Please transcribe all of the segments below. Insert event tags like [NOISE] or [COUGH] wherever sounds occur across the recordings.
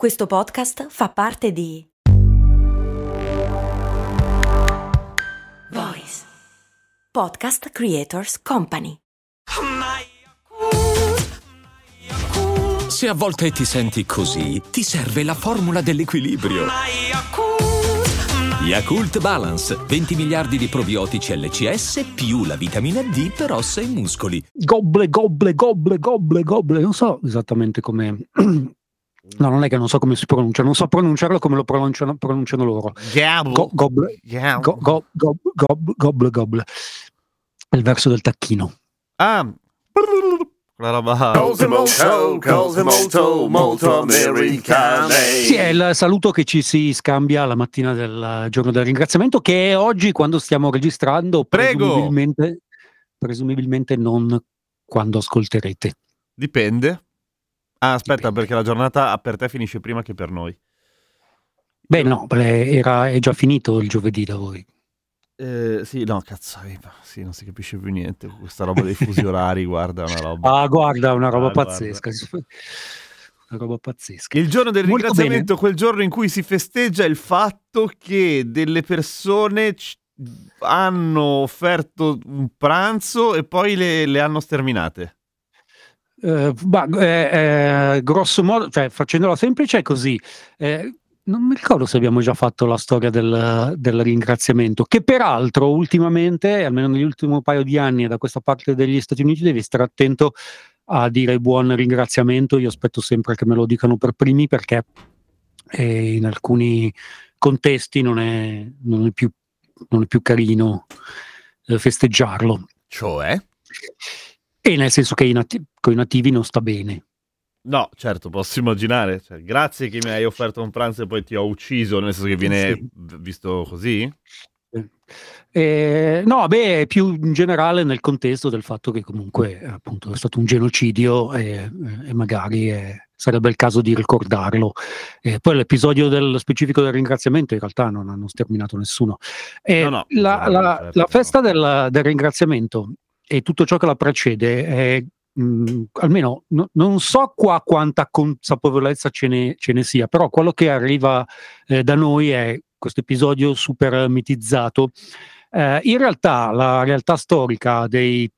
Questo podcast fa parte di Voice Podcast Creators Company. Se a volte ti senti così, ti serve la formula dell'equilibrio. Yakult Balance, 20 miliardi di probiotici LCS più la vitamina D per ossa e muscoli. Gobble, gobble, gobble, gobble, gobble. Non so esattamente come. [CLEARS THROAT] No, non è che non so come si pronuncia, non so pronunciarlo come lo pronunciano, pronunciano loro. Gabble. Go- gobble, go- go- go- gob- gobble, gobble. È il verso del tacchino. Ah, quella roba. Cose molto, molto americane. Sì, è il saluto che ci si scambia la mattina del giorno del ringraziamento, che è oggi quando stiamo registrando, Prego. presumibilmente, presumibilmente non quando ascolterete. Dipende. Ah, aspetta, Dipende. perché la giornata per te finisce prima che per noi. Beh, no, era, è già finito il giovedì da voi. Eh, sì, no, cazzo, eh, sì, non si capisce più niente. Questa roba dei fusi [LAUGHS] orari, guarda, una roba. Ah, guarda, una roba Ah, guarda. pazzesca. Una roba pazzesca. Il giorno del Molto ringraziamento, quel giorno in cui si festeggia il fatto che delle persone c- hanno offerto un pranzo e poi le, le hanno sterminate. Eh, ma, eh, eh, grosso modo, cioè facendola semplice è così. Eh, non mi ricordo se abbiamo già fatto la storia del, del ringraziamento, che peraltro ultimamente, almeno negli ultimi paio di anni, da questa parte degli Stati Uniti, devi stare attento a dire buon ringraziamento. Io aspetto sempre che me lo dicano per primi perché eh, in alcuni contesti non è, non è, più, non è più carino eh, festeggiarlo. Cioè? E nel senso che con i nativi non sta bene. No, certo, posso immaginare. Cioè, grazie che mi hai offerto un pranzo e poi ti ho ucciso, nel senso che viene Sì. visto così. Eh, no, beh, più in generale nel contesto del fatto che comunque appunto è stato un genocidio e, e magari eh, sarebbe il caso di ricordarlo. Eh, poi l'episodio del specifico del ringraziamento in realtà non hanno sterminato nessuno. Eh, No, no, la, no, la- certo, la festa del, del ringraziamento e tutto ciò che la precede è mh, almeno no- non so qua quanta consapevolezza ce ne, ce ne sia, però quello che arriva eh, da noi è questo episodio super mitizzato. Eh, in realtà la realtà storica dei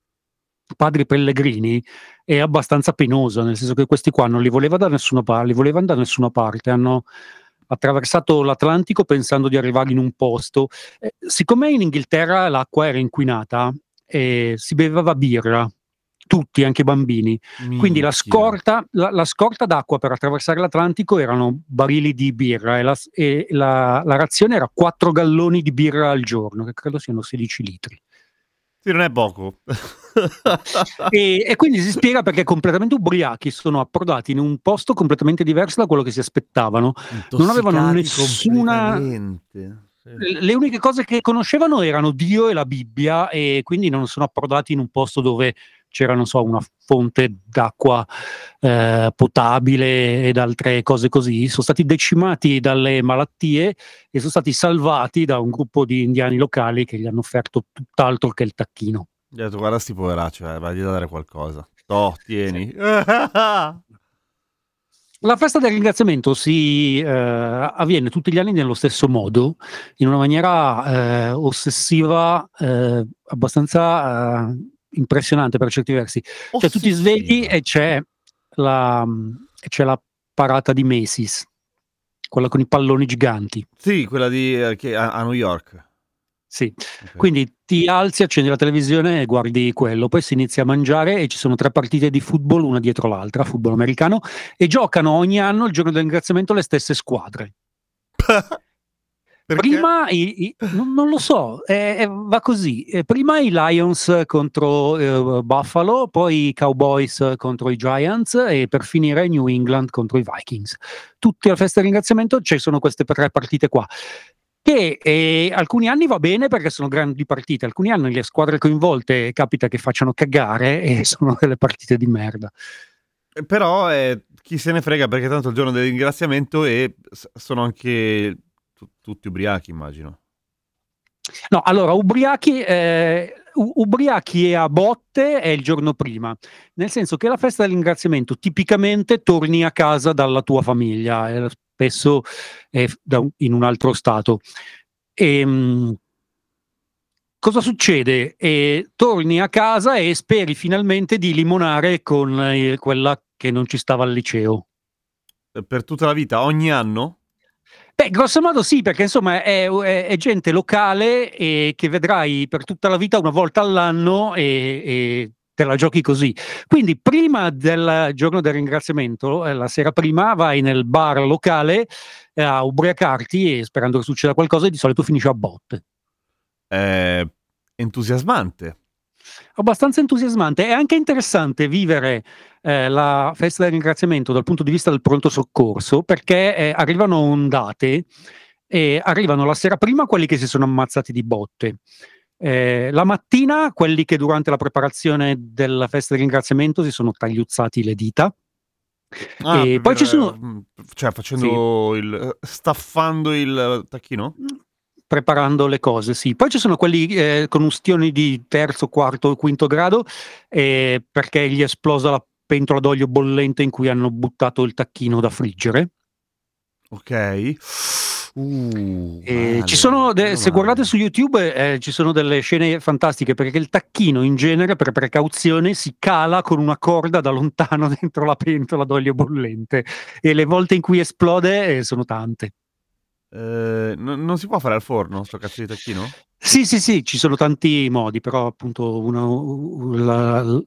padri pellegrini è abbastanza penosa, nel senso che questi qua non li voleva da li volevano da nessuna parte, hanno attraversato l'Atlantico pensando di arrivare in un posto. Eh, siccome in Inghilterra l'acqua era inquinata, eh, si beveva birra, tutti, anche i bambini. Quindi la Minchia. scorta, la, la scorta d'acqua per attraversare l'Atlantico erano barili di birra e, la, e la- la razione era 4 galloni di birra al giorno, che credo siano 16 litri. Sì, non è poco. [LAUGHS] E, e quindi si spiega perché completamente ubriachi sono approdati in un posto completamente diverso da quello che si aspettavano. Non avevano nessuna-. Le uniche cose che conoscevano erano Dio e la Bibbia e quindi non sono approdati in un posto dove c'era, non so, una fonte d'acqua eh, potabile ed altre cose così. Sono stati decimati dalle malattie e sono stati salvati da un gruppo di indiani locali che gli hanno offerto tutt'altro che il tacchino. Gli ho detto, guarda sti poveracci, eh, vai da dare qualcosa. Toh, tieni. [LAUGHS] La festa del ringraziamento si eh, avviene tutti gli anni nello stesso modo, in una maniera eh, ossessiva, eh, abbastanza eh, impressionante per certi versi. Cioè, tu ti svegli e c'è la, c'è la parata di Macy's, quella con i palloni giganti. Sì, quella di, eh, che, a, a New York. Sì. Ok. Quindi ti alzi, accendi la televisione e guardi quello, poi si inizia a mangiare e ci sono tre partite di football una dietro l'altra, football americano, e giocano ogni anno il giorno del ringraziamento le stesse squadre. Perché? Prima i, i- non, non lo so, eh, eh, va così. Eh, prima i Lions contro eh, Buffalo, poi i Cowboys contro i Giants e per finire New England contro i Vikings. Tutte alle feste di ringraziamento ci sono queste tre partite qua. Che eh, alcuni anni va bene perché sono grandi partite, alcuni anni le squadre coinvolte capita che facciano cagare e [LAUGHS] sono delle partite di merda. Eh, Però eh, chi se ne frega perché tanto è il giorno del ringraziamento e sono anche tu- tutti ubriachi, immagino. No, allora, ubriachi, eh, u- ubriachi e a botte è il giorno prima, nel senso che la festa del ringraziamento tipicamente torni a casa dalla tua famiglia, eh, spesso è in un altro stato. E, cosa succede? Eh, torni a casa e speri finalmente di limonare con eh, quella che non ci stava al liceo. Per tutta la vita, ogni anno? Beh, grosso modo sì, perché insomma è, è- è gente locale e che vedrai per tutta la vita una volta all'anno e, e te la giochi così. Quindi prima del giorno del ringraziamento, eh, la sera prima, vai nel bar locale eh, a ubriacarti e sperando che succeda qualcosa e di solito finisce a botte. È entusiasmante. abbastanza entusiasmante. È anche interessante vivere eh, la festa del ringraziamento dal punto di vista del pronto soccorso perché eh, arrivano ondate e arrivano la sera prima quelli che si sono ammazzati di botte. Eh, la mattina quelli che durante la preparazione della festa del ringraziamento si sono tagliuzzati le dita. Ah, E per- poi ci sono- mm, Cioè, facendo il... eh, staffando il tacchino? preparando le cose, sì. Poi ci sono quelli eh, con ustioni di terzo, quarto, quinto grado eh, perché gli è esplosa la pentola d'olio bollente in cui hanno buttato il tacchino da friggere. Ok. Uh, E ci sono de- se guardate su YouTube eh, ci sono delle scene fantastiche perché il tacchino in genere per precauzione si cala con una corda da lontano [LAUGHS] dentro la pentola d'olio bollente e le volte in cui esplode eh, sono tante. Eh, non- non si può fare al forno sto cazzo di tacchino? Sì, sì, sì, ci sono tanti modi, però appunto uno- la-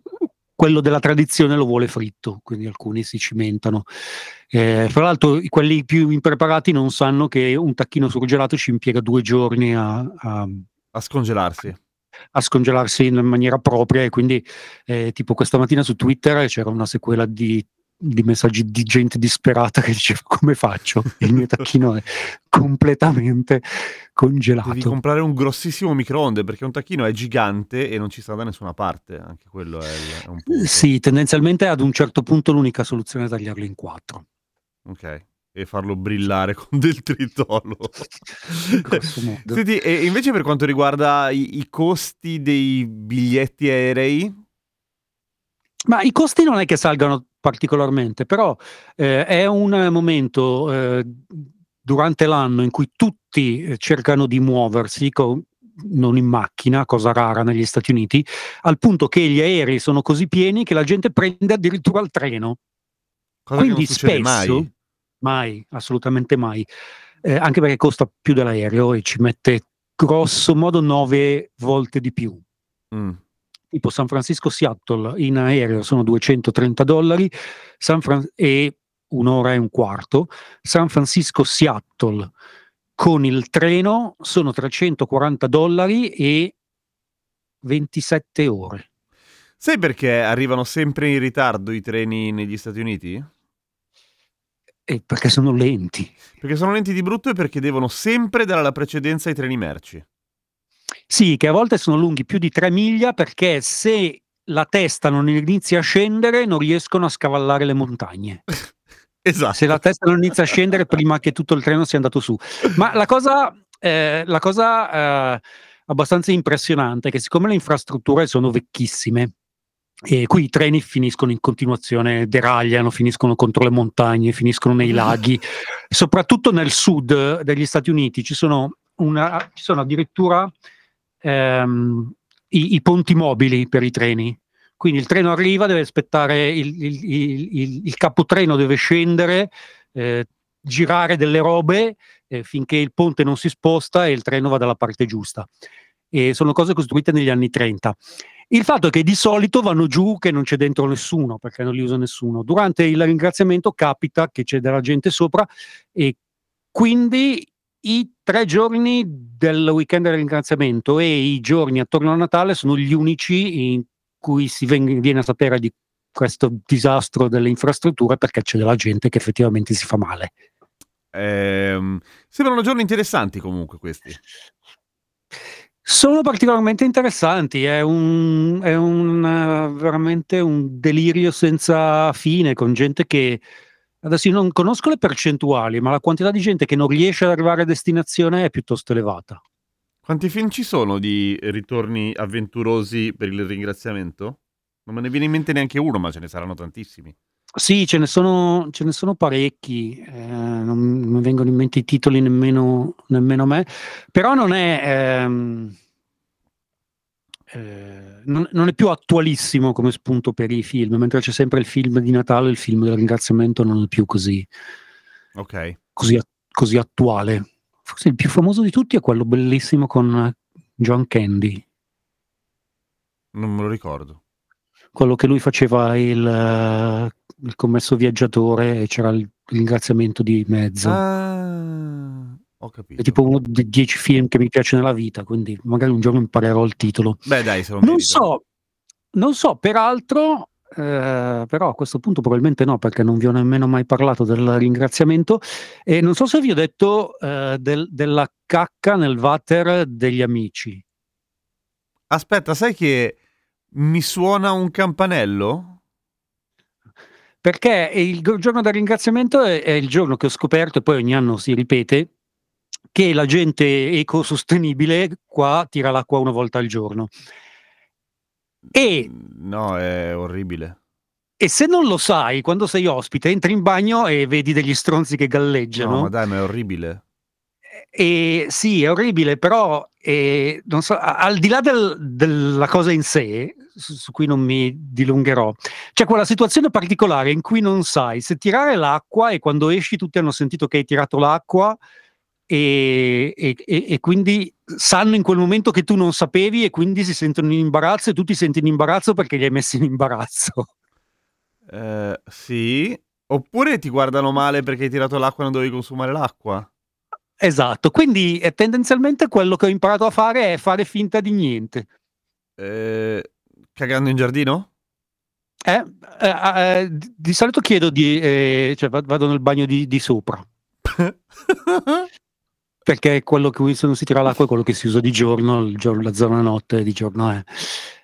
quello della tradizione lo vuole fritto, quindi alcuni si cimentano. Eh, fra l'altro, quelli più impreparati non sanno che un tacchino surgelato ci impiega due giorni a, a- A scongelarsi. a scongelarsi in maniera propria e quindi eh, tipo questa mattina su Twitter c'era una sequela di, di messaggi di gente disperata che diceva come faccio? [LAUGHS] Il mio tacchino è completamente congelato. Devi comprare un grossissimo microonde perché un tacchino è gigante e non ci sta da nessuna parte. Anche quello è, è un punto. Sì, tendenzialmente ad un certo punto l'unica soluzione è tagliarlo in quattro. Ok. E farlo brillare [LAUGHS] con del tritolo. [LAUGHS] Senti, e invece per quanto riguarda i, i costi dei biglietti aerei, Ma i costi non è che salgano particolarmente, però eh, è un momento eh, durante l'anno in cui tutti eh, cercano di muoversi, co- non in macchina, cosa rara negli Stati Uniti, al punto che gli aerei sono così pieni che la gente prende addirittura il treno. cosa Quindi spesso, mai. mai, assolutamente mai, eh, anche perché costa più dell'aereo e ci mette grosso modo nove volte di più. Mm. Tipo San Francisco-Seattle in aereo sono 230 dollari San Fran- e un'ora e un quarto. San Francisco-Seattle con il treno sono 340 dollari e 27 ore. Sai perché arrivano sempre in ritardo i treni negli Stati Uniti? E perché sono lenti. Perché sono lenti di brutto e perché devono sempre dare la precedenza ai treni merci. Sì, che a volte sono lunghi più di 3 miglia perché se la testa non inizia a scendere non riescono a scavallare le montagne. [LAUGHS] Esatto. Se la testa non inizia a scendere prima che tutto il treno sia andato su. Ma la cosa, eh, la cosa eh, abbastanza impressionante è che siccome le infrastrutture sono vecchissime, e qui i treni finiscono in continuazione, deragliano, finiscono contro le montagne, finiscono nei laghi, [LAUGHS] soprattutto nel sud degli Stati Uniti ci sono, una, ci sono addirittura ehm, i, i ponti mobili per i treni. Quindi il treno arriva, deve aspettare, il, il- il- il- capotreno deve scendere, eh, girare delle robe eh, finché il ponte non si sposta e il treno va dalla parte giusta. E sono cose costruite negli anni 30. Il fatto è che di solito vanno giù che non c'è dentro nessuno, perché non li usa nessuno. Durante il ringraziamento capita che c'è della gente sopra e quindi i tre giorni del weekend del ringraziamento e i giorni attorno a Natale sono gli unici in cui si ven- viene a sapere di questo disastro delle infrastrutture perché c'è della gente che effettivamente si fa male. Ehm, sembrano giorni interessanti comunque questi. Sono particolarmente interessanti, è un, è un, eh, veramente un delirio senza fine con gente che adesso io non conosco le percentuali, ma la quantità di gente che non riesce ad arrivare a destinazione è piuttosto elevata. Quanti film ci sono di ritorni avventurosi per il ringraziamento? Non me ne viene in mente neanche uno, ma ce ne saranno tantissimi. Sì, ce ne sono, ce ne sono parecchi, eh, non non mi vengono in mente i titoli nemmeno, nemmeno a me, però non è, ehm, eh, non, non è più attualissimo come spunto per i film, mentre c'è sempre il film di Natale, il film del ringraziamento non è più così, Ok. così, così attuale. Forse il più famoso di tutti è quello bellissimo con John Candy, Non me lo ricordo. quello che lui faceva il, il commesso viaggiatore e c'era il ringraziamento di mezzo. Ah, ho capito. È tipo uno dei dieci film che mi piace nella vita, quindi magari un giorno imparerò il titolo. Beh, dai, se lo Non so, non so, peraltro, eh, però a questo punto probabilmente no, perché non vi ho nemmeno mai parlato del ringraziamento. E non so se vi ho detto eh, del- della cacca nel water degli amici. Aspetta, sai che mi suona un campanello? Perché il gio- giorno del ringraziamento è, è il giorno che ho scoperto, e poi ogni anno si ripete, che la gente ecosostenibile qua tira l'acqua una volta al giorno. E No, è orribile. E se non lo sai, quando sei ospite, entri in bagno e vedi degli stronzi che No, galleggiano. ma dai, ma è orribile. E sì, è orribile, però non so, al di là del- della cosa in sé, su, su cui non mi dilungherò, c'è quella situazione particolare in cui non sai se tirare l'acqua e quando esci tutti hanno sentito che hai tirato l'acqua e, e- e- quindi sanno in quel momento che tu non sapevi e quindi si sentono in imbarazzo e tu ti senti in imbarazzo perché li hai messi in imbarazzo. Eh, sì. Oppure ti guardano male perché hai tirato l'acqua e non dovevi consumare l'acqua. Esatto, quindi eh, tendenzialmente quello che ho imparato a fare è fare finta di niente. Eh, cagando in giardino? Eh, eh, eh, di solito chiedo di, eh, cioè va- vado nel bagno di, di sopra, [LAUGHS] perché quello che se non si tira l'acqua è quello che si usa di giorno, giorno- la zona notte di giorno è,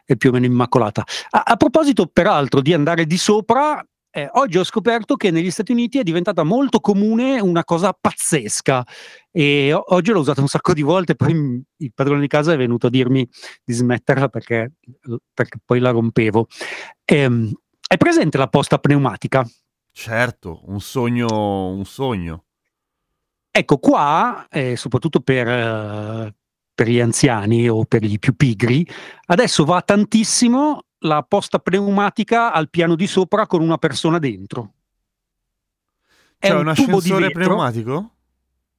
è più o meno immacolata. A, a proposito, peraltro, di andare di sopra, eh, oggi ho scoperto che negli Stati Uniti è diventata molto comune una cosa pazzesca e o- oggi l'ho usata un sacco di volte, poi il padrone di casa è venuto a dirmi di smetterla perché, perché poi la rompevo. Ehm, è presente la posta pneumatica? certo, un sogno, un sogno. Ecco, qua, eh, soprattutto per, eh, per gli anziani o per i più pigri, adesso va tantissimo la posta pneumatica al piano di sopra con una persona dentro. È C'è un un ascensore pneumatico?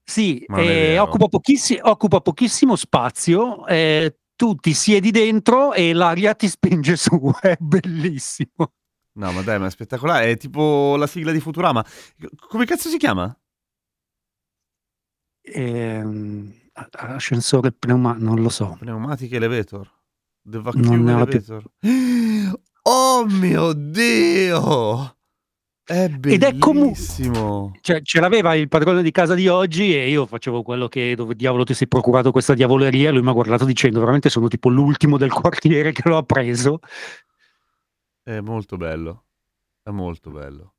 Sì, eh, occupa, pochissi- occupa pochissimo spazio, eh, tu ti siedi dentro e l'aria ti spinge su, [LAUGHS] è bellissimo. No, ma dai, ma è spettacolare. È tipo la sigla di Futurama. Come cazzo si chiama? Ehm, ascensore pneumatico, non lo so. Pneumatic Elevator. The Non Vacuum ne ho la Elevator. [GASPS] Oh mio Dio! È Ed è comu- bellissimo. Cioè, ce l'aveva il padrone di casa di oggi e io facevo quello che dove diavolo ti sei procurato questa diavoleria e lui mi ha guardato dicendo veramente sono tipo l'ultimo del quartiere che lo ha preso. È molto bello. È molto bello.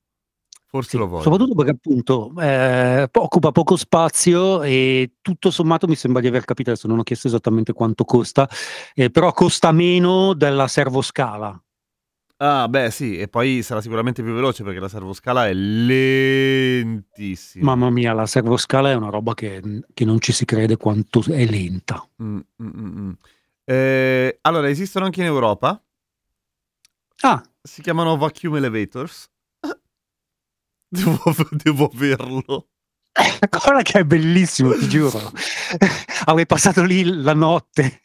Forse Sì, lo voglio. soprattutto perché appunto eh, occupa poco spazio e tutto sommato mi sembra di aver capito, adesso non ho chiesto esattamente quanto costa, eh, però costa meno della servoscala. Ah, beh, sì, e poi sarà sicuramente più veloce perché la servoscala è lentissima. Mamma mia, la servoscala è una roba che, che non ci si crede quanto è lenta. Mm, mm, mm, mm. Eh, allora, esistono anche in Europa. Ah, Si chiamano vacuum elevators. [LAUGHS] Devo, devo averlo. guarda che è bellissimo, ti giuro. [LAUGHS] Avrei passato lì la notte.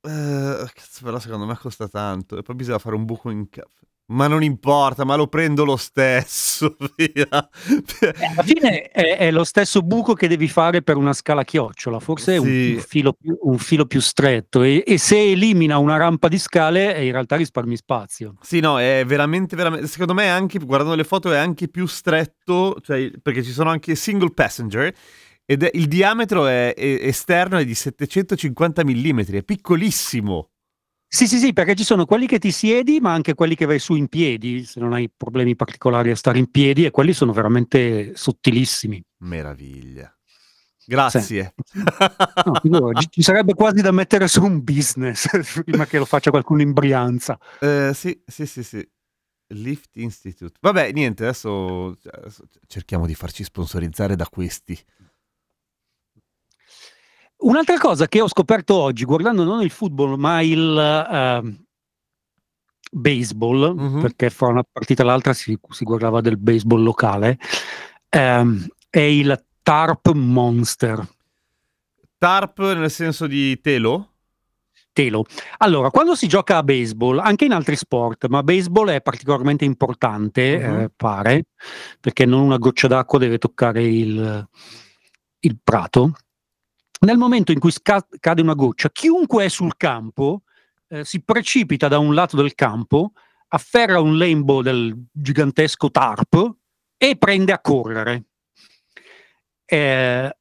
Eh, cazzo, però secondo me costa tanto. E poi bisogna fare un buco in caffè. Ma non importa, ma lo prendo lo stesso. [LAUGHS] Via. Alla fine è, è lo stesso buco che devi fare per una scala chiocciola, forse è un, Sì. un filo più, un filo più stretto e, e se elimina una rampa di scale eh, in realtà risparmi spazio. Sì, no, è veramente, veramente. Secondo me, anche guardando le foto, è anche più stretto. Cioè, perché ci sono anche single passenger. Ed è- il diametro è, è- esterno è di 750 mm, è piccolissimo. Sì, sì, sì, perché ci sono quelli che ti siedi, ma anche quelli che vai su in piedi, se non hai problemi particolari a stare in piedi, e quelli sono veramente sottilissimi. Meraviglia. Grazie. No, figurati, ci- sarebbe quasi da mettere su un business [LAUGHS] prima che lo faccia qualcuno in Brianza. Eh, sì, sì, sì, sì. Lift Institute. Vabbè, niente, adesso adesso cerchiamo di farci sponsorizzare da questi. Un'altra cosa che ho scoperto oggi, guardando non il football, ma il ehm, baseball, Mhm. perché fra una partita e l'altra si, si guardava del baseball locale, ehm, è il Tarp Monster. Tarp nel senso di telo? Telo. Allora, quando si gioca a baseball, anche in altri sport, ma baseball è particolarmente importante, Mhm. eh, pare, perché non una goccia d'acqua deve toccare il, il prato. Nel momento in cui sca- cade una goccia, chiunque è sul campo eh, si precipita da un lato del campo, afferra un lembo del gigantesco tarp e prende a correre. Eh,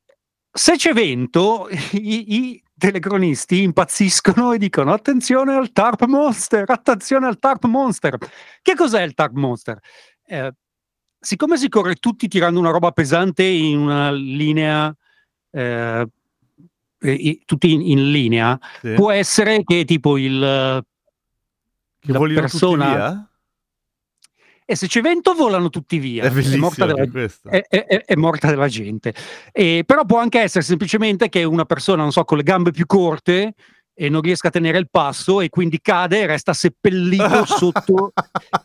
se c'è vento, [LAUGHS] i, i telecronisti impazziscono e dicono attenzione al Tarp Monster, attenzione al Tarp Monster. Che cos'è il Tarp Monster? Eh, siccome si corre tutti tirando una roba pesante in una linea, eh, eh, tutti in, in linea, Sì. può essere che tipo il... Che la persona- via? E se c'è vento volano tutti via. È bellissimo morta della- è, è- è- è morta della gente. E, però può anche essere semplicemente che una persona, non so, con le gambe più corte e non riesca a tenere il passo e quindi cade e resta seppellito [LAUGHS] sotto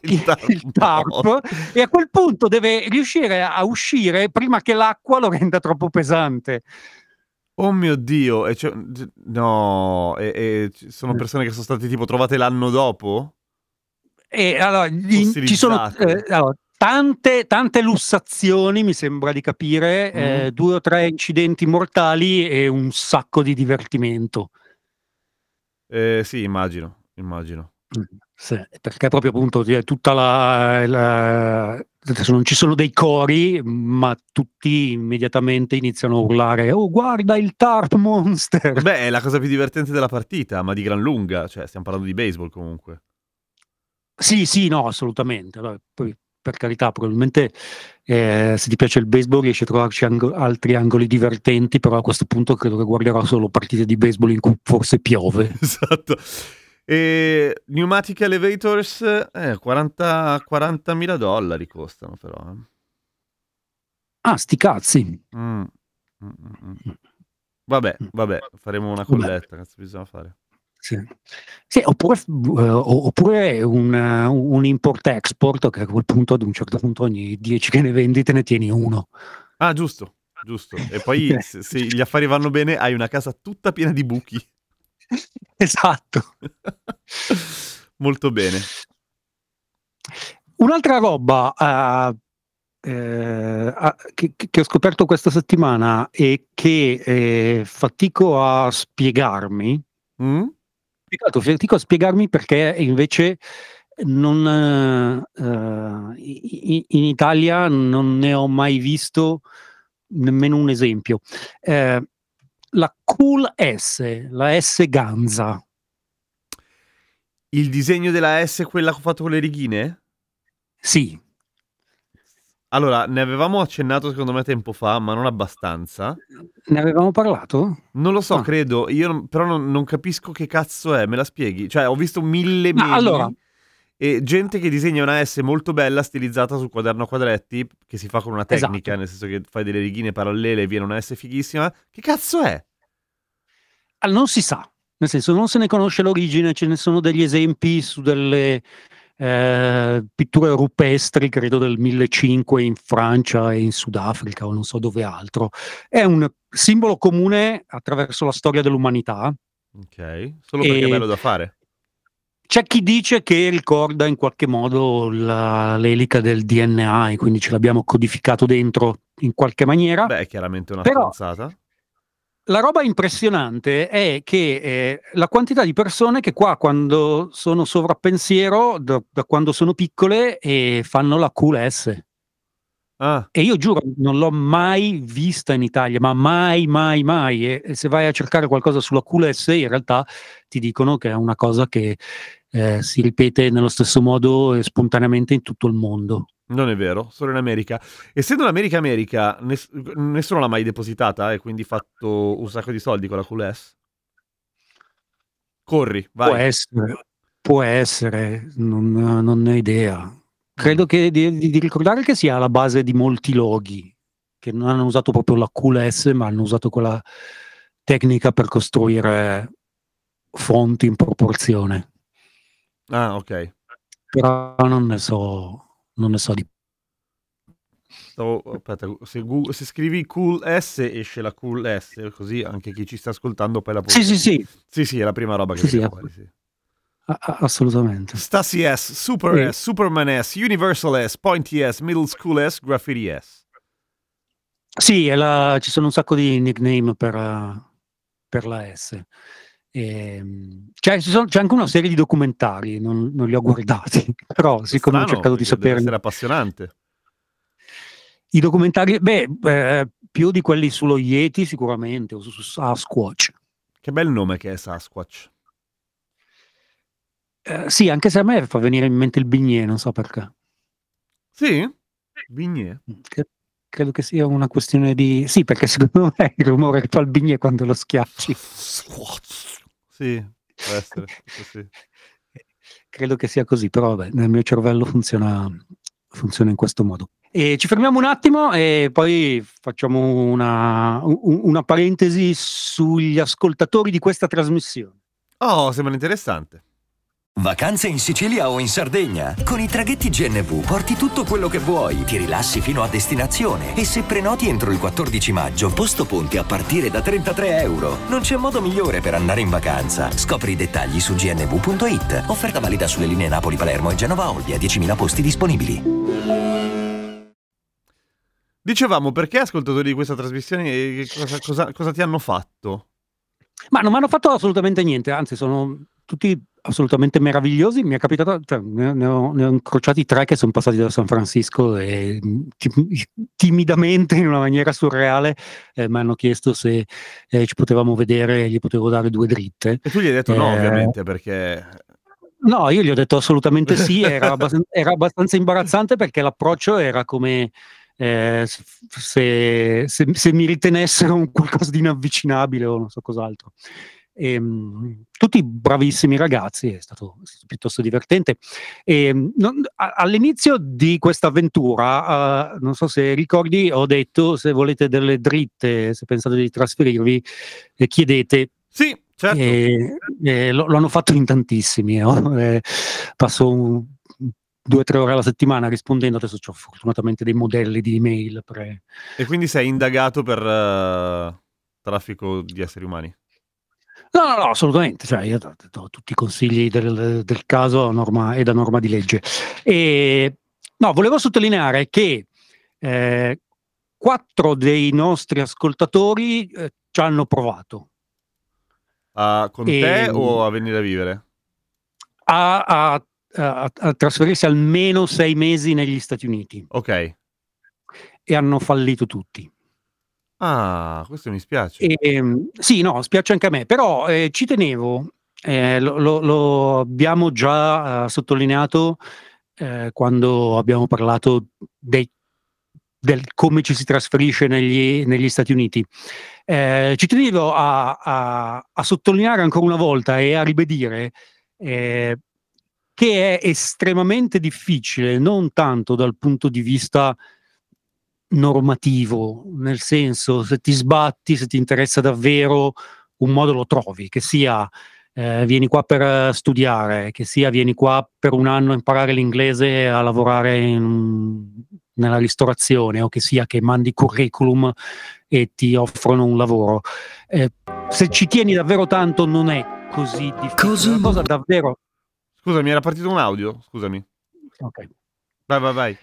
il, il tarp e a quel punto deve riuscire a uscire prima che l'acqua lo renda troppo pesante. Oh mio Dio, e c'è- no, e, e sono Eh. persone che sono state tipo trovate l'anno dopo? E allora, in- ci sono eh, allora, tante, tante lussazioni, mi sembra di capire, eh, Mm. due o tre incidenti mortali e un sacco di divertimento. Eh, sì, immagino, immagino. Sì, perché proprio appunto è tutta la, la- adesso non ci sono dei cori, ma tutti immediatamente iniziano a urlare: Oh, guarda il Tarp Monster! Beh, è la cosa più divertente della partita, ma di gran lunga, cioè stiamo parlando di baseball comunque. Sì, sì, no, assolutamente. Allora, poi, per carità, probabilmente eh, se ti piace il baseball riesci a trovarci ango- altri angoli divertenti, però a questo punto credo che guarderò solo partite di baseball in cui forse piove. [LAUGHS] Esatto. E Pneumatic Elevators, eh, 40 40.000 dollari costano però. eh. Ah, sti cazzi! Mm. Mm, mm, mm. Vabbè, vabbè, faremo una colletta, cazzo bisogna fare. Sì. Sì, oppure, o- oppure un, eh, un import-export che a quel punto ad un certo punto ogni 10 che ne vendi te ne tieni uno. Ah, giusto, giusto. E poi [LAUGHS] se, se gli affari vanno bene hai una casa tutta piena di buchi. [LAUGHS] esatto. [LAUGHS] Molto bene. Un'altra roba eh, eh, ah, che, che ho scoperto questa settimana e che eh, fatico a spiegarmi, Mm? Peccato, fatico a spiegarmi perché invece non, eh, eh, i- i- in Italia non ne ho mai visto nemmeno un esempio. Eh, la Cool S, la S Ganza. Il disegno della S, quella che ho fatto con le righine? Sì, Allora, ne avevamo accennato secondo me tempo fa, ma non abbastanza. ne avevamo parlato? Non lo so, Ah. credo, io però non, non capisco che cazzo è, me la spieghi? Cioè, ho visto mille meme allora- e gente che disegna una S molto bella stilizzata sul quaderno a quadretti, che si fa con una tecnica, Esatto. nel senso che fai delle righine parallele e viene una S fighissima. Che cazzo è? Ah, non si sa, nel senso non se ne conosce l'origine, ce ne sono degli esempi su delle eh, pitture rupestri, credo del 1500 in Francia e in Sudafrica o non so dove altro. È un simbolo comune attraverso la storia dell'umanità. Ok, solo perché è E- bello da fare. C'è chi dice che ricorda in qualche modo la- l'elica del DNA e quindi ce l'abbiamo codificato dentro in qualche maniera. Beh, è chiaramente una Però-. La roba impressionante è che eh, la quantità di persone che qua quando sono sovrappensiero, da, da quando sono piccole, e fanno la cool S. Ah, E io giuro, non l'ho mai vista in Italia, ma mai, mai, mai. E, e se vai a cercare qualcosa sulla cool S, in realtà ti dicono che è una cosa che eh, si ripete nello stesso modo e spontaneamente in tutto il mondo. Non è vero, solo in America. Essendo l'America America, ness- nessuno l'ha mai depositata e quindi fatto un sacco di soldi con la QLS? Corri, vai. Può essere, può essere, non, non ne ho idea. Credo che di, di- di ricordare che sia alla base di molti loghi, che non hanno usato proprio la QLS, ma hanno usato quella tecnica per costruire fonti in proporzione. Ah, ok. Però non ne so, non ne so di Stavo- aspetta, se, Gu- se scrivi cool S esce la cool S, così anche chi ci sta ascoltando poi la può Sì, sì, sì, Sì, sì, è la prima roba che Sì, sì, viene fuori, sì. A- assolutamente. Stasi S, Super Sì. S, Superman S, Universal S, Pointy S, Middle School S, Graffiti S. Sì, la- ci sono un sacco di nickname per, per la S. Ehm, cioè, ci sono- c'è anche una serie di documentari, non, non li ho guardati, [LAUGHS] però siccome ho Strano, cercato di sapere essere appassionante. i documentari, beh, eh, più di quelli sullo Yeti sicuramente, o su, su Sasquatch. Che bel nome che è Sasquatch. Eh, sì, anche se a me fa venire in mente il bignè, non so perché. Sì? Vignè. Che- credo che sia una questione di... Sì, perché secondo me [LAUGHS] il rumore che fa il bignè quando lo schiacci. Sì, può essere. sì. [LAUGHS] Credo che sia così, però vabbè, nel mio cervello funziona, funziona in questo modo. E ci fermiamo un attimo e poi facciamo una, un- una parentesi sugli ascoltatori di questa trasmissione. Oh, sembra interessante. Vacanze in Sicilia o in Sardegna? Con i traghetti GNV porti tutto quello che vuoi, ti rilassi fino a destinazione e se prenoti entro il 14 maggio, posto ponti a partire da 33 euro. Non c'è modo migliore per andare in vacanza. Scopri i dettagli su gnv.it. Offerta valida sulle linee Napoli-Palermo e Genova-Olbia, 10.000 posti disponibili. Dicevamo, perché ascoltatori di questa trasmissione, eh, cosa, cosa- cosa ti hanno fatto? Ma non mi hanno fatto assolutamente niente, anzi sono tutti assolutamente meravigliosi. Mi è capitato, cioè, ne, ne ho, ne ho incrociati tre che sono passati da San Francisco e timidamente, in una maniera surreale, eh, mi hanno chiesto se eh, ci potevamo vedere e gli potevo dare due dritte. E tu gli hai detto no, Eh, ovviamente, perché... No, io gli ho detto assolutamente sì, [LAUGHS] era, abbastan- era abbastanza imbarazzante perché l'approccio era come eh, se, se- se mi ritenessero un qualcosa di inavvicinabile o non so cos'altro. Ehm, tutti bravissimi ragazzi, è stato, è stato piuttosto divertente. Ehm, non- a- all'inizio di questa avventura, eh, non so se ricordi, ho detto se volete delle dritte, se pensate di trasferirvi, eh, chiedete Sì, certo. e, e lo, lo hanno fatto in tantissimi. no? Eh, passo un- due o tre ore alla settimana rispondendo. Adesso ho fortunatamente dei modelli di email. pre- E quindi sei indagato per eh, traffico di esseri umani. No, no, no, assolutamente. Cioè, io do, do tutti i consigli del, del caso norma, e da norma di legge. E, no, volevo sottolineare che eh, quattro dei nostri ascoltatori eh, ci hanno provato. Ah, con E- te o a venire a vivere? A, a- a- a trasferirsi almeno sei mesi negli Stati Uniti Ok. e hanno fallito tutti. Ah, questo mi spiace. Ehm, sì, no, spiace anche a me, però eh, ci tenevo, eh, lo, lo- lo abbiamo già eh, sottolineato eh, quando abbiamo parlato dei- del come ci si trasferisce negli, negli Stati Uniti. Eh, ci tenevo a, a- a sottolineare ancora una volta e a ribadire eh, che è estremamente difficile, non tanto dal punto di vista normativo, nel senso se ti sbatti, se ti interessa davvero, un modo lo trovi, che sia eh, vieni qua per eh, studiare, che sia vieni qua per un anno a imparare l'inglese a lavorare in- nella ristorazione o che sia che mandi curriculum e ti offrono un lavoro. Eh, se ci tieni davvero tanto non è così difficile. Cosa? Una cosa davvero... Scusami, era partito un audio? Scusami. ok. Vai, vai, vai.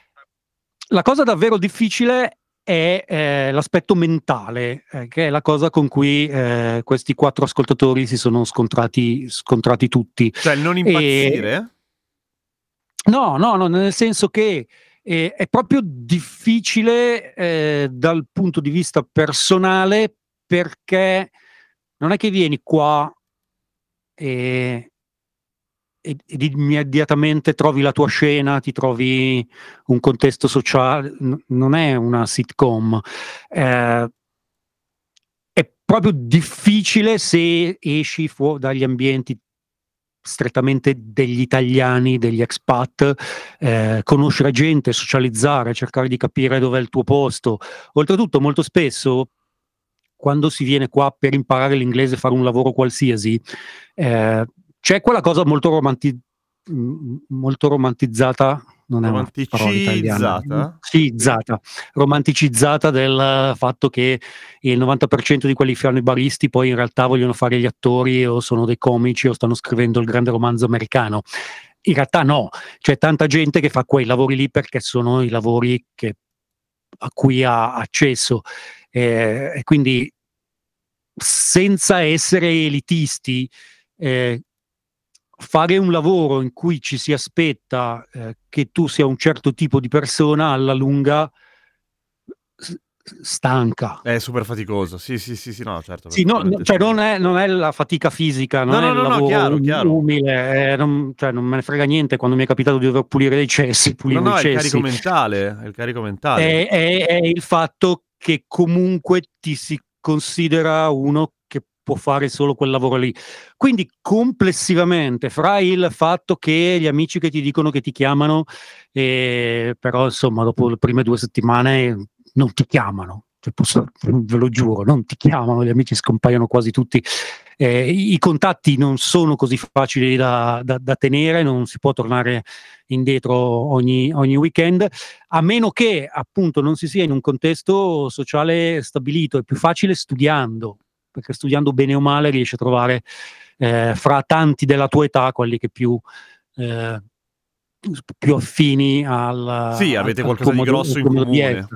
La cosa davvero difficile è eh, l'aspetto mentale, eh, che è la cosa con cui eh, questi quattro ascoltatori si sono scontrati, scontrati tutti. Cioè, non impazzire? No, no, no, nel senso che eh, è proprio difficile eh, dal punto di vista personale perché non è che vieni qua e ed ed immediatamente trovi la tua scena, ti trovi un contesto sociale, n non è una sitcom. Ehm è proprio difficile se esci fuo dagli ambienti strettamente degli italiani, degli expat, ehm, conoscere gente, socializzare, cercare di capire dov'è il tuo posto. Oltretutto molto spesso, quando si viene qua per imparare l'inglese, fare un lavoro qualsiasi, ehm, c'è quella cosa molto romanti molto romantizzata, non è. Romanticizzata? Sì, zata, romanticizzata del fatto che il 90% di quelli che fanno i baristi poi in realtà vogliono fare gli attori o sono dei comici o stanno scrivendo il grande romanzo americano. In realtà no, c'è tanta gente che fa quei lavori lì perché sono i lavori che a cui ha accesso. Ehm, e quindi senza essere elitisti, ehm, fare un lavoro in cui ci si aspetta, ehm, che tu sia un certo tipo di persona alla lunga s stanca. È super faticoso. Sì, sì, sì, sì, no, certo, Sì, no no cioè non è non è la fatica fisica, No, non è no, il no, no, lavoro chiaro, chiaro. umile, ehm, non cioè non me ne frega niente quando mi è capitato di dover pulire dei cessi, No, pulivo no, i è il carico cessi. mentale, è il carico mentale. È è è il fatto che comunque ti si considera uno che può fare solo quel lavoro lì. Quindi complessivamente, fra il fatto che gli amici che ti dicono che ti chiamano, ehm, però insomma dopo le prime 2 settimane non ti chiamano, cioè posso ve lo giuro, non ti chiamano, gli amici scompaiono quasi tutti. I i contatti non sono così facili da da da tenere, non si può tornare indietro ogni ogni weekend, a meno che appunto non si sia in un contesto sociale stabilito. È più facile studiando, perché studiando bene o male riesci a trovare, ehm, fra tanti della tua età quelli che più s più affini al Sì, al avete al qualcosa tuo di grosso al in comune.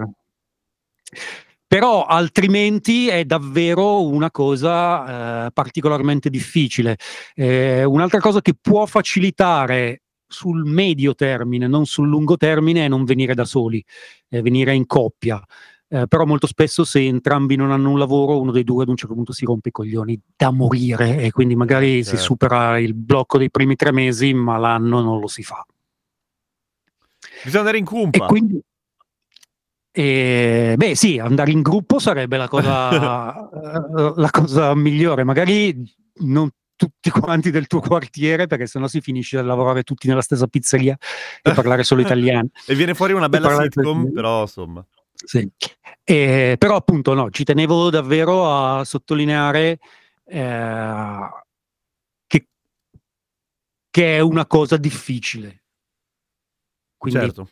Però altrimenti è davvero una cosa, ehm, particolarmente difficile. Ehm, un'altra cosa che può facilitare sul medio termine, non sul lungo termine, è non venire da soli, ehm, venire in coppia. Ehm, però molto spesso se entrambi non hanno un lavoro, uno dei 2 ad un certo punto si rompe i coglioni da morire e quindi Eh, magari si certo. supera il blocco dei primi 3 mesi, ma l'anno non lo si fa. Bisogna andare in E cumpa. quindi ehm, beh sì, andare in gruppo sarebbe la cosa [LAUGHS] la cosa migliore. Magari non tutti quanti del tuo quartiere, perché se no si finisce a lavorare tutti nella stessa pizzeria e parlare solo [LAUGHS] italiano. E viene fuori una E bella sitcom, però insomma. Sì. Ehm, però appunto no, ci tenevo davvero a sottolineare, ehm, che che è una cosa difficile. Quindi Certo.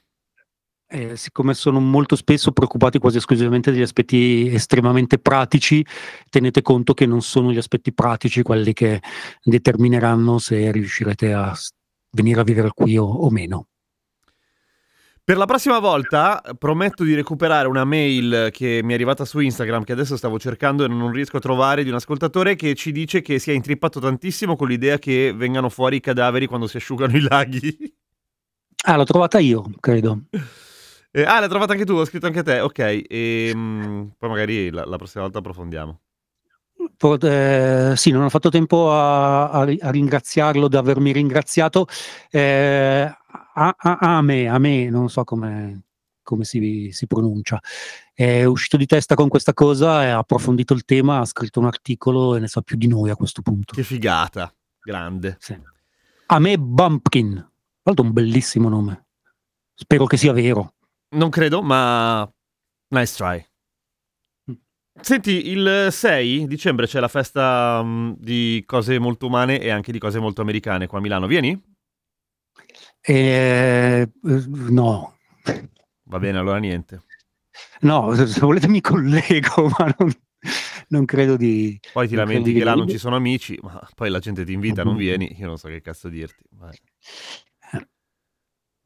ehm, siccome sono molto spesso preoccupati quasi esclusivamente degli aspetti estremamente pratici, tenete conto che non sono gli aspetti pratici quelli che determineranno se riuscirete a venire a vivere qui o o meno. Per la prossima volta prometto di recuperare una mail che mi è arrivata su Instagram, che adesso stavo cercando e non riesco a trovare, di un ascoltatore che ci dice che si è intrippato tantissimo con l'idea che vengano fuori i cadaveri quando si asciugano i laghi. Ah, l'ho trovata io, credo. Eh, ah, l'hai trovata anche tu, ho scritto anche te, ok. ehm, poi magari la, la prossima volta approfondiamo. Ehm, sì, non ho fatto tempo a a a ringraziarlo di avermi ringraziato. Ehm, a a Ame Ame, non so come come si si pronuncia. È uscito di testa con questa cosa ha approfondito il tema, ha scritto un articolo e ne sa più di noi a questo punto. Che figata, grande. Sì. Ame Bumpkin. Tra l'altro un bellissimo nome. Spero che sia vero. Non credo, ma nice try. Mh. Senti, il 6 dicembre c'è la festa mm, di cose molto umane e anche di cose molto americane qua a Milano. Vieni? Uhm, no. Va bene, allora niente. No, se volete mi collego, [LAUGHS] ma non non credo di Poi ti lamenti che là non ci sono amici, ma poi la gente ti invita, non Mh-mh. vieni, io non so che cazzo dirti. Eh.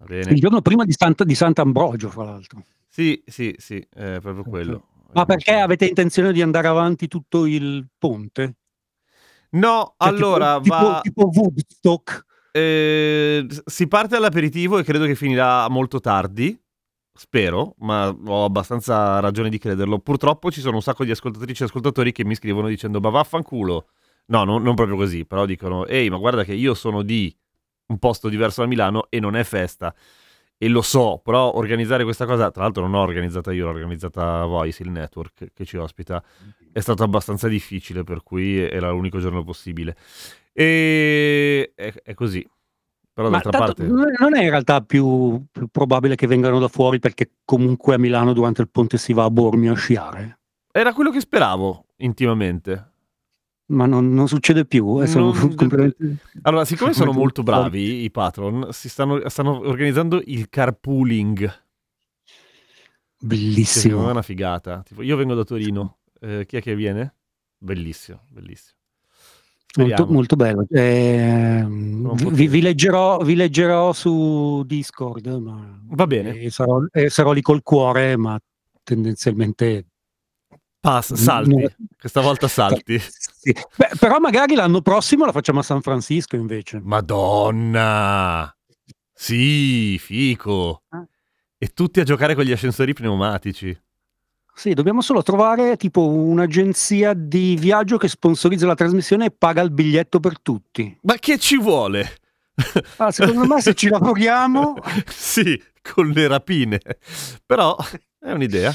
Bene. Il giorno prima di Santa di Sant'Ambrogio, fra l'altro. Sì, sì, sì, è proprio Sì, sì. quello. Ma perché avete intenzione di andare avanti tutto il ponte? No, Cioè allora tipo va... tipo tipo Woodstock? eh, si parte all'aperitivo e credo che finirà molto tardi. Spero, ma ho abbastanza ragione di crederlo. Purtroppo ci sono un sacco di ascoltatrici e ascoltatori che mi scrivono dicendo: Ma vaffanculo. No, non, non proprio così, però dicono: Ehi, ma guarda che io sono di. un posto diverso da Milano e non è festa. E lo so, però organizzare questa cosa, tra l'altro non l'ho organizzata io, l'ho organizzata Voice, il network che ci ospita, è stato abbastanza difficile, per cui era l'unico giorno possibile. E è, è così. Però Ma d'altra parte... non è- non è in realtà più, più probabile che vengano da fuori perché comunque a Milano durante il ponte si va a Bormio a sciare? Era quello che speravo intimamente. Ma non, non succede più. eh, sono Non- completamente- Allora, siccome sono molto bravi i patron, si stanno, stanno organizzando il carpooling. Me è Bellissimo. una figata. Tipo, io vengo da Torino, eh, chi è che viene? Bellissimo, bellissimo. Molto, molto bello. Eh, vi, vi leggerò, vi leggerò su Discord, Va bene, e sarò, e sarò lì col cuore, ma tendenzialmente Pass, salti. No. Questa volta [LAUGHS] salti. Sì. Beh, però magari l'anno prossimo la facciamo a San Francisco invece. Madonna! Sì, fico. Ah. E tutti a giocare con gli ascensori pneumatici. Sì, dobbiamo solo trovare tipo un'agenzia di viaggio che sponsorizza la trasmissione e paga il biglietto per tutti. Ma che ci vuole? Ah, secondo me se ci [LAUGHS] lavoriamo sì, con le rapine. Però è un'idea.